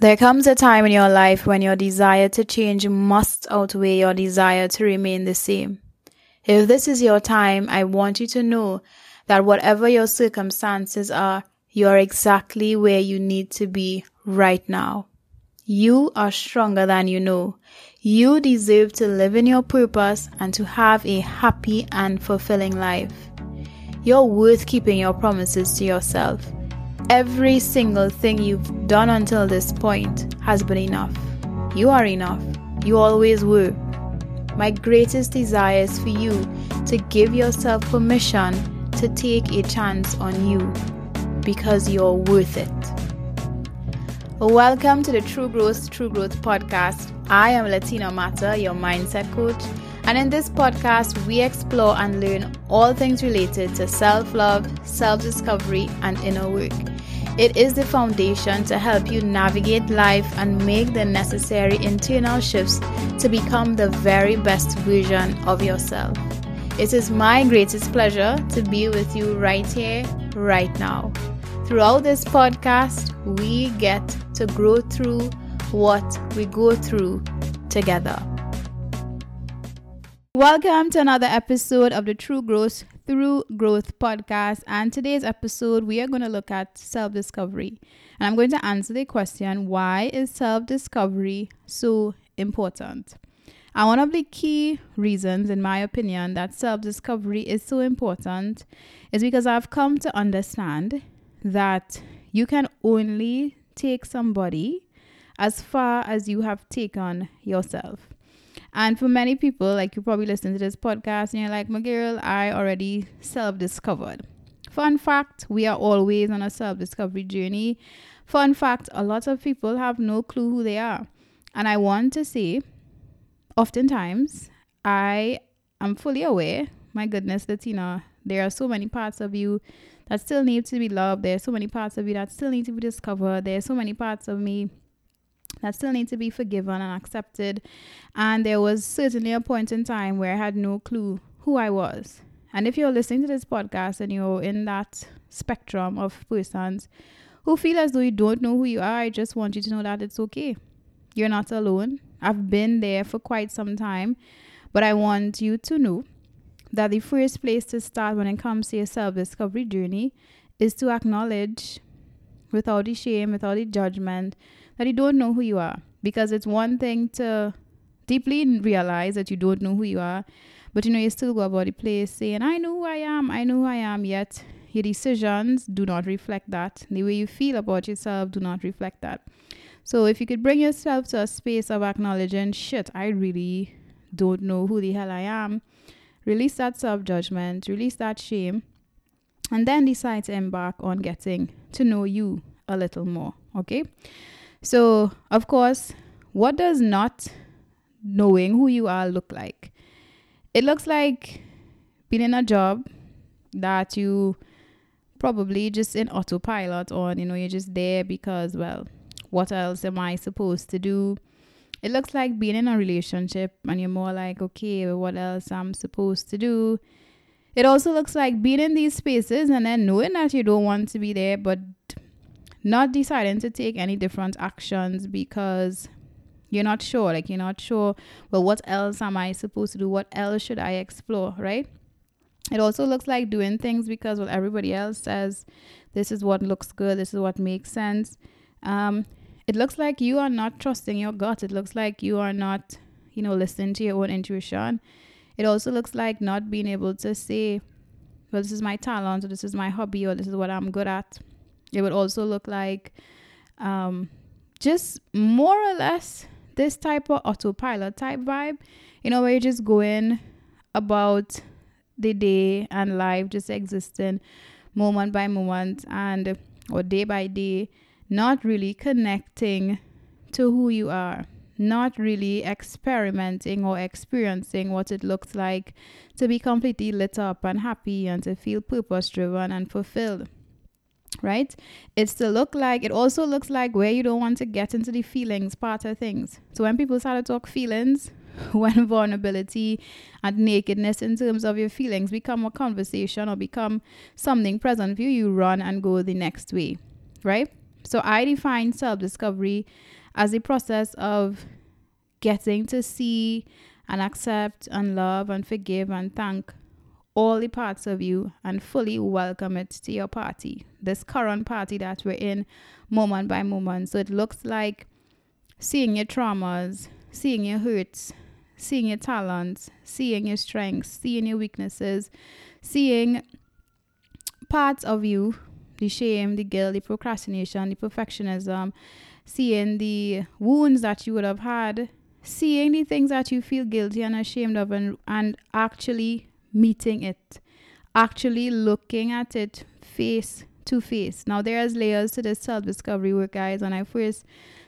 There comes a time in your life when your desire to change must outweigh your desire to remain the same. If this is your time, I want you to know that whatever your circumstances are, you are exactly where you need to be right now. You are stronger than you know. You deserve to live in your purpose and to have a happy and fulfilling life. You're worth keeping your promises to yourself. Every single thing you've done until this point has been enough. You are enough. You always were. My greatest desire is for you to give yourself permission to take a chance on you because you're worth it. Welcome to the True Growth, True Growth podcast. I am Latina Mata, your mindset coach. And in this podcast, we explore and learn all things related to self love, self discovery, and inner work. It is the foundation to help you navigate life and make the necessary internal shifts to become the very best version of yourself. It is my greatest pleasure to be with you right here, right now. Throughout this podcast, we get to grow through what we go through together. Welcome to another episode of the True Growth Through Growth podcast. And today's episode, we are going to look at self discovery. And I'm going to answer the question why is self discovery so important? And one of the key reasons, in my opinion, that self discovery is so important is because I've come to understand that you can only take somebody as far as you have taken yourself. And for many people, like you probably listen to this podcast and you're like, my girl, I already self discovered. Fun fact, we are always on a self discovery journey. Fun fact, a lot of people have no clue who they are. And I want to say, oftentimes, I am fully aware, my goodness, Latina, there are so many parts of you that still need to be loved. There are so many parts of you that still need to be discovered. There are so many parts of me that still need to be forgiven and accepted. And there was certainly a point in time where I had no clue who I was. And if you're listening to this podcast and you're in that spectrum of persons who feel as though you don't know who you are, I just want you to know that it's okay. You're not alone. I've been there for quite some time, but I want you to know that the first place to start when it comes to your self discovery journey is to acknowledge without the shame, without the judgment, that you don't know who you are. Because it's one thing to deeply realize that you don't know who you are, but you know, you still go about the place saying, I know who I am, I know who I am, yet your decisions do not reflect that. The way you feel about yourself do not reflect that. So if you could bring yourself to a space of acknowledging, shit, I really don't know who the hell I am, release that self judgment, release that shame, and then decide to embark on getting to know you a little more. Okay. So, of course, what does not knowing who you are look like? It looks like being in a job that you probably just in autopilot on, you know, you're just there because, well, what else am I supposed to do? It looks like being in a relationship and you're more like, okay, what else I'm supposed to do? It also looks like being in these spaces and then knowing that you don't want to be there, but not deciding to take any different actions because you're not sure like you're not sure well what else am i supposed to do? What else should i explore right? It also looks like doing things because well everybody else says this is what looks good this is what makes sense. Um, it looks like you are not trusting your gut. It looks like you are not you know listening to your own intuition. It also looks like not being able to say well this is my talent or this is my hobby or this is what i'm good at it would also look like um, just more or less this type of autopilot type vibe, you know, where you're just going about the day and life, just existing moment by moment and or day by day, not really connecting to who you are, not really experimenting or experiencing what it looks like to be completely lit up and happy and to feel purpose driven and fulfilled right? It's to look like, it also looks like where you don't want to get into the feelings part of things. So when people start to talk feelings, when vulnerability and nakedness in terms of your feelings become a conversation or become something present for you, you run and go the next way, right? So I define self discovery as a process of getting to see and accept and love and forgive and thank all the parts of you and fully welcome it to your party. This current party that we're in moment by moment. So it looks like seeing your traumas, seeing your hurts, seeing your talents, seeing your strengths, seeing your weaknesses, seeing parts of you the shame, the guilt, the procrastination, the perfectionism, seeing the wounds that you would have had, seeing the things that you feel guilty and ashamed of, and, and actually meeting it, actually looking at it face to face. Now, there's layers to this self discovery work, guys. When I first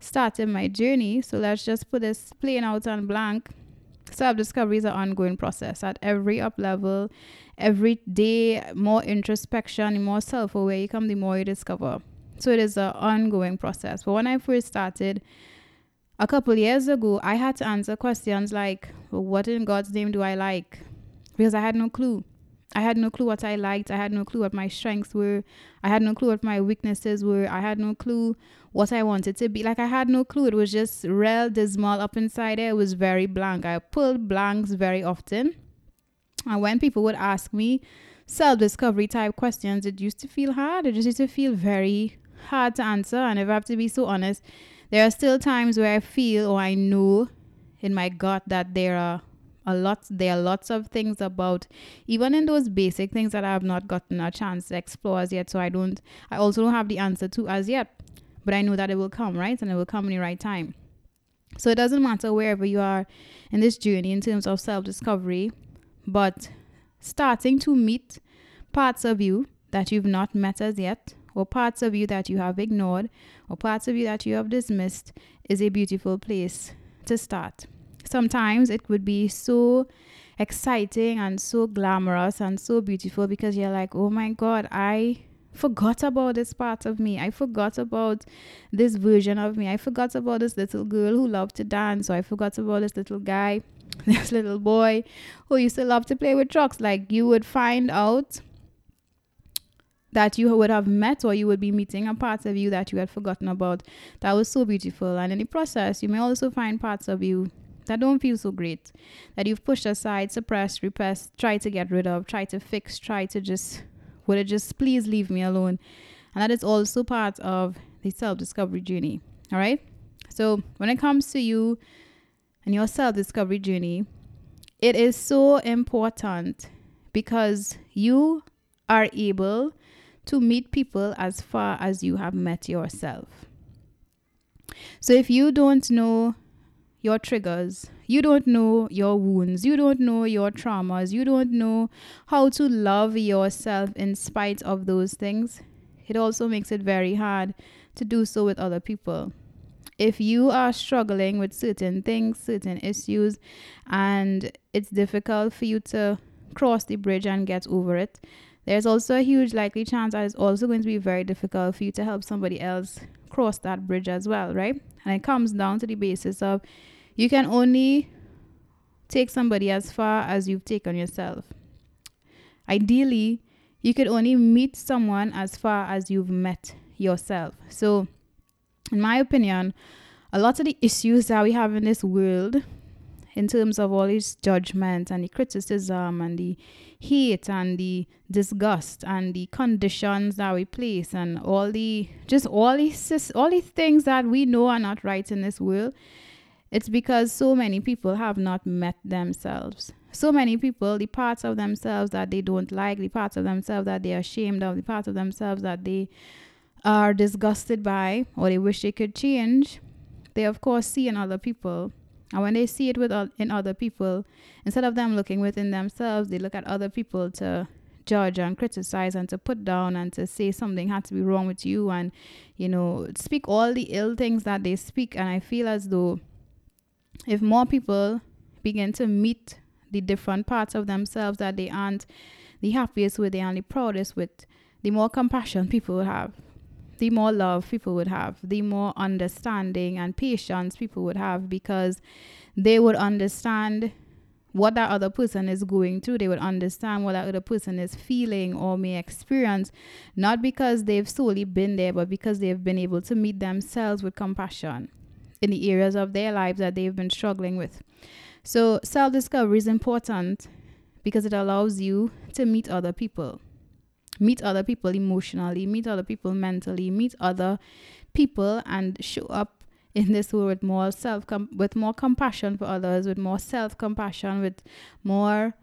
started my journey, so let's just put this plain out and blank. Self discovery is an ongoing process at every up level, every day, more introspection, more self aware you come, the more you discover. So it is an ongoing process. But when I first started, a couple years ago, I had to answer questions like, well, What in God's name do I like? Because I had no clue. I had no clue what I liked. I had no clue what my strengths were. I had no clue what my weaknesses were. I had no clue what I wanted to be. Like I had no clue. It was just real dismal up inside there. It was very blank. I pulled blanks very often. And when people would ask me self discovery type questions, it used to feel hard. It just used to feel very hard to answer. And if I have to be so honest, there are still times where I feel or I know in my gut that there are a lot there are lots of things about even in those basic things that I have not gotten a chance to explore as yet. So I don't I also don't have the answer to as yet. But I know that it will come, right? And it will come in the right time. So it doesn't matter wherever you are in this journey in terms of self discovery, but starting to meet parts of you that you've not met as yet, or parts of you that you have ignored, or parts of you that you have dismissed, is a beautiful place to start. Sometimes it would be so exciting and so glamorous and so beautiful because you're like, oh my God, I forgot about this part of me. I forgot about this version of me. I forgot about this little girl who loved to dance. So I forgot about this little guy, this little boy who used to love to play with trucks. Like you would find out that you would have met or you would be meeting a part of you that you had forgotten about. That was so beautiful. And in the process, you may also find parts of you that don't feel so great, that you've pushed aside, suppressed, repressed, tried to get rid of, tried to fix, tried to just, would it just please leave me alone? And that is also part of the self discovery journey. All right. So when it comes to you and your self discovery journey, it is so important because you are able to meet people as far as you have met yourself. So if you don't know your triggers. You don't know your wounds. You don't know your traumas. You don't know how to love yourself in spite of those things. It also makes it very hard to do so with other people. If you are struggling with certain things, certain issues, and it's difficult for you to cross the bridge and get over it, there's also a huge likely chance that it's also going to be very difficult for you to help somebody else cross that bridge as well, right? And it comes down to the basis of you can only take somebody as far as you've taken yourself. Ideally, you could only meet someone as far as you've met yourself. So, in my opinion, a lot of the issues that we have in this world, in terms of all this judgment and the criticism and the hate and the disgust and the conditions that we place and all the just all these all these things that we know are not right in this world it's because so many people have not met themselves. So many people, the parts of themselves that they don't like, the parts of themselves that they are ashamed of, the parts of themselves that they are disgusted by or they wish they could change, they of course see in other people. And when they see it with in other people, instead of them looking within themselves, they look at other people to judge and criticize and to put down and to say something had to be wrong with you and you know speak all the ill things that they speak and i feel as though if more people begin to meet the different parts of themselves that they aren't the happiest with, they aren't the proudest with, the more compassion people would have, the more love people would have, the more understanding and patience people would have because they would understand what that other person is going through. They would understand what that other person is feeling or may experience, not because they've solely been there, but because they've been able to meet themselves with compassion in the areas of their lives that they've been struggling with. So, self discovery is important because it allows you to meet other people. Meet other people emotionally, meet other people mentally, meet other people and show up in this world with more self with more compassion for others, with more self compassion, with more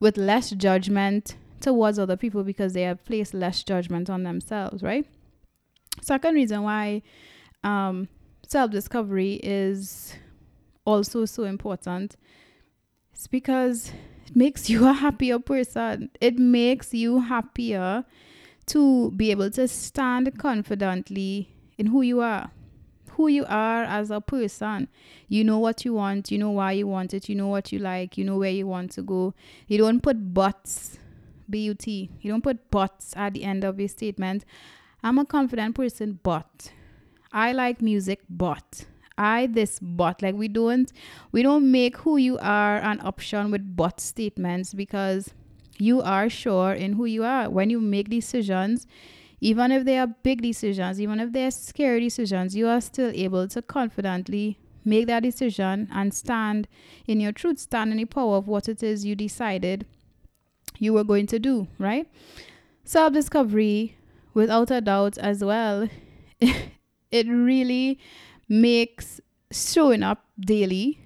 with less judgment towards other people because they have placed less judgment on themselves, right? Second reason why um, self discovery is also so important It's because it makes you a happier person. It makes you happier to be able to stand confidently in who you are who you are as a person. You know what you want, you know why you want it, you know what you like, you know where you want to go. You don't put buts, B U T. You don't put buts at the end of your statement. I'm a confident person, but I like music, but I this but like we don't we don't make who you are an option with but statements because you are sure in who you are. When you make decisions, even if they are big decisions, even if they're scary decisions, you are still able to confidently make that decision and stand in your truth, stand in the power of what it is you decided you were going to do, right? Self discovery, without a doubt, as well, it really makes showing up daily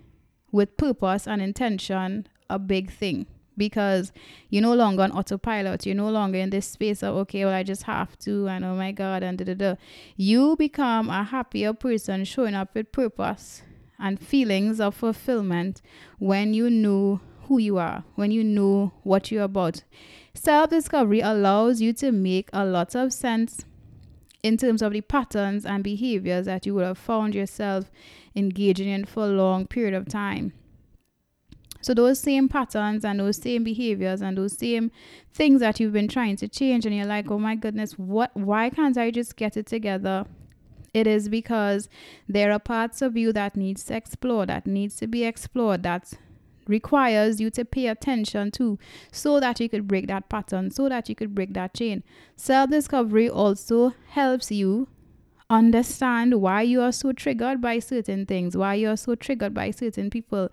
with purpose and intention a big thing because you're no longer on autopilot. You're no longer in this space of, okay, well, I just have to, and oh my God, and da da da. You become a happier person showing up with purpose and feelings of fulfillment when you know who you are, when you know what you're about. Self discovery allows you to make a lot of sense in terms of the patterns and behaviors that you would have found yourself engaging in for a long period of time. So those same patterns and those same behaviors and those same things that you've been trying to change and you're like, "Oh my goodness, what why can't I just get it together?" It is because there are parts of you that needs to explore, that needs to be explored, that requires you to pay attention to so that you could break that pattern, so that you could break that chain. Self discovery also helps you understand why you are so triggered by certain things, why you are so triggered by certain people.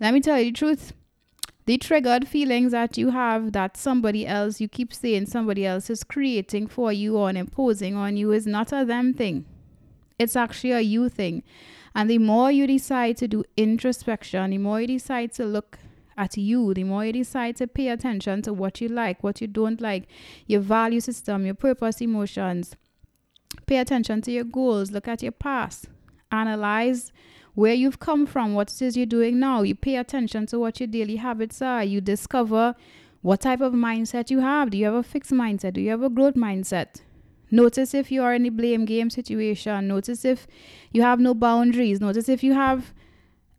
Let me tell you the truth. The triggered feelings that you have that somebody else, you keep saying somebody else is creating for you or imposing on you is not a them thing. It's actually a you thing. And the more you decide to do introspection, the more you decide to look at you, the more you decide to pay attention to what you like, what you don't like, your value system, your purpose, emotions. Pay attention to your goals, look at your past, analyze where you've come from, what it is you're doing now. You pay attention to what your daily habits are. You discover what type of mindset you have. Do you have a fixed mindset? Do you have a growth mindset? Notice if you are in a blame game situation. Notice if you have no boundaries. Notice if you have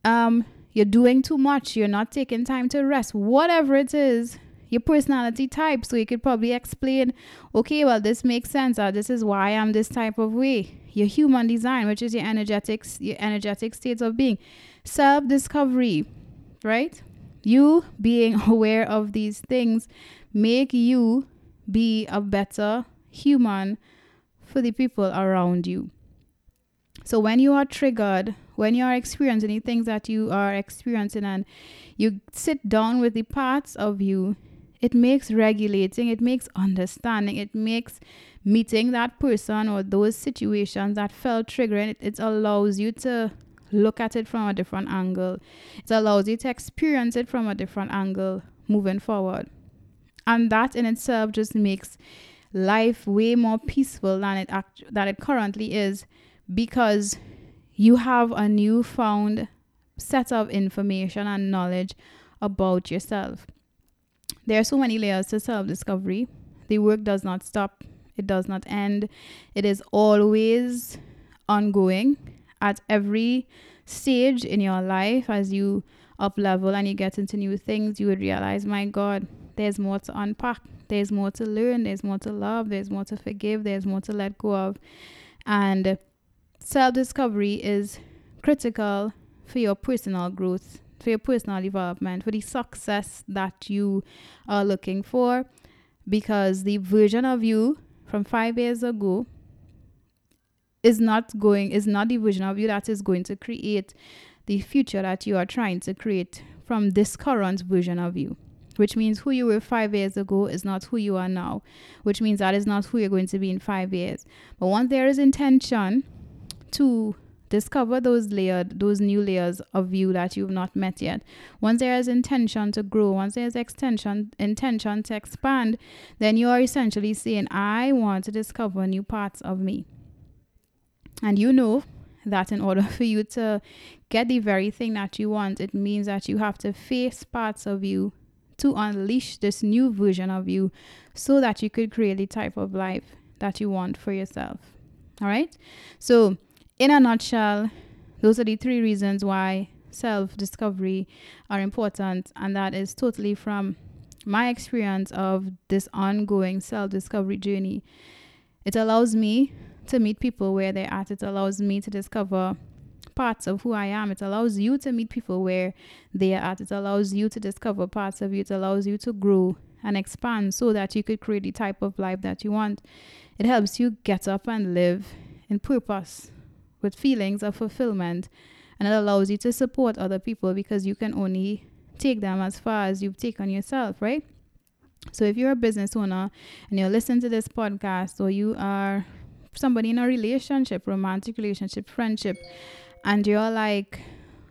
um you're doing too much, you're not taking time to rest. Whatever it is, your personality type. So you could probably explain, okay, well, this makes sense, or this is why I'm this type of way. Your human design, which is your energetics, your energetic states of being. Self-discovery, right? You being aware of these things make you be a better human for the people around you. So when you are triggered, when you are experiencing things that you are experiencing and you sit down with the parts of you it makes regulating, it makes understanding, it makes meeting that person or those situations that felt triggering. It, it allows you to look at it from a different angle. It allows you to experience it from a different angle moving forward. And that in itself just makes life way more peaceful than it act- than it currently is because you have a newfound set of information and knowledge about yourself. There are so many layers to self discovery. The work does not stop, it does not end. It is always ongoing at every stage in your life as you up level and you get into new things, you would realize, my God, there's more to unpack, there's more to learn, there's more to love, there's more to forgive, there's more to let go of. And self discovery is critical for your personal growth. for your personal development, for the success that you are looking for, because the version of you from five years ago is not going is not the version of you that is going to create the future that you are trying to create from this current version of you which means who you were five years ago is not who you are now, which means that is not who you're going to be in five years. But once there is intention to discover those layered those new layers of you that you've not met yet once there is intention to grow once there's extension intention to expand then you are essentially saying i want to discover new parts of me and you know that in order for you to get the very thing that you want it means that you have to face parts of you to unleash this new version of you so that you could create the type of life that you want for yourself. All right? So in a nutshell, those are the three reasons why self discovery are important, and that is totally from my experience of this ongoing self discovery journey. It allows me to meet people where they're at, it allows me to discover parts of who I am. It allows you to meet people where they are at. It allows you to discover parts of you. It allows you to grow and expand so that you could create the type of life that you want. It helps you get up and live in purpose with feelings of fulfillment and it allows you to support other people because you can only take them as far as you've taken yourself, right? So if you're a business owner and you're listening to this podcast or you are somebody in a relationship, romantic relationship, friendship, and you're like,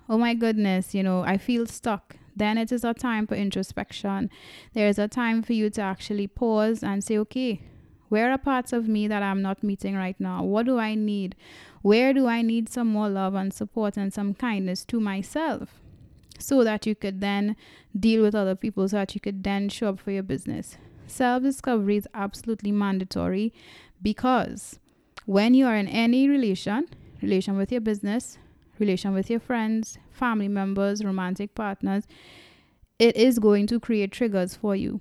oh my goodness, you know, I feel stuck, then it is a time for introspection. There is a time for you to actually pause and say, okay, where are parts of me that I'm not meeting right now? What do I need? Where do I need some more love and support and some kindness to myself? So that you could then deal with other people, so that you could then show up for your business. Self discovery is absolutely mandatory because when you are in any relation, relation with your business, relation with your friends, family members, romantic partners, it is going to create triggers for you.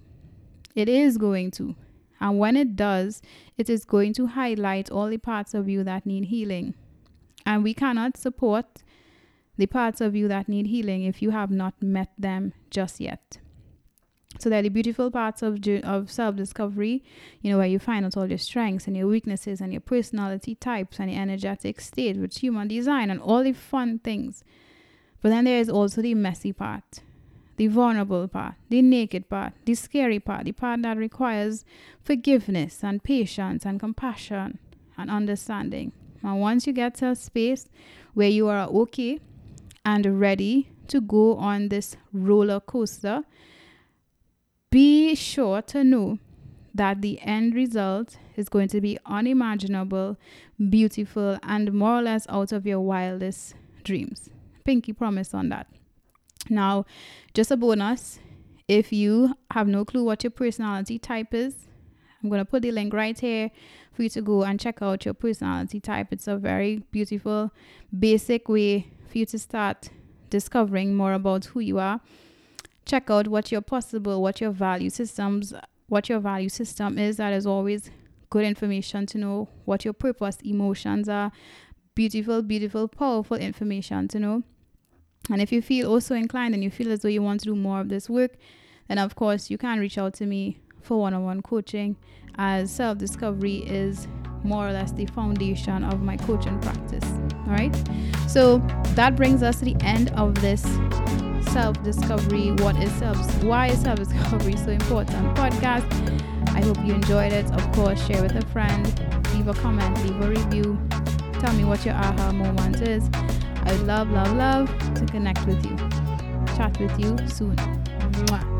It is going to. And when it does, it is going to highlight all the parts of you that need healing. And we cannot support the parts of you that need healing if you have not met them just yet. So they're the beautiful parts of of self discovery, you know, where you find out all your strengths and your weaknesses and your personality types and your energetic state with human design and all the fun things. But then there is also the messy part, the vulnerable part, the naked part, the scary part, the part that requires forgiveness and patience and compassion and understanding. And once you get to a space where you are okay and ready to go on this roller coaster, be sure to know that the end result is going to be unimaginable, beautiful, and more or less out of your wildest dreams. Pinky promise on that. Now, just a bonus if you have no clue what your personality type is, I'm going to put the link right here for you to go and check out your personality type. It's a very beautiful, basic way for you to start discovering more about who you are. Check out what your possible, what your value systems, what your value system is. That is always good information to know what your purpose emotions are. Beautiful, beautiful, powerful information to know. And if you feel also inclined and you feel as though you want to do more of this work, then of course you can reach out to me for one on one coaching, as self discovery is more or less the foundation of my coaching practice. All right, so that brings us to the end of this self discovery. What is self? Why is self discovery so important? Podcast. I hope you enjoyed it. Of course, share with a friend, leave a comment, leave a review. Tell me what your aha moment is. I love, love, love to connect with you. Chat with you soon. Mwah.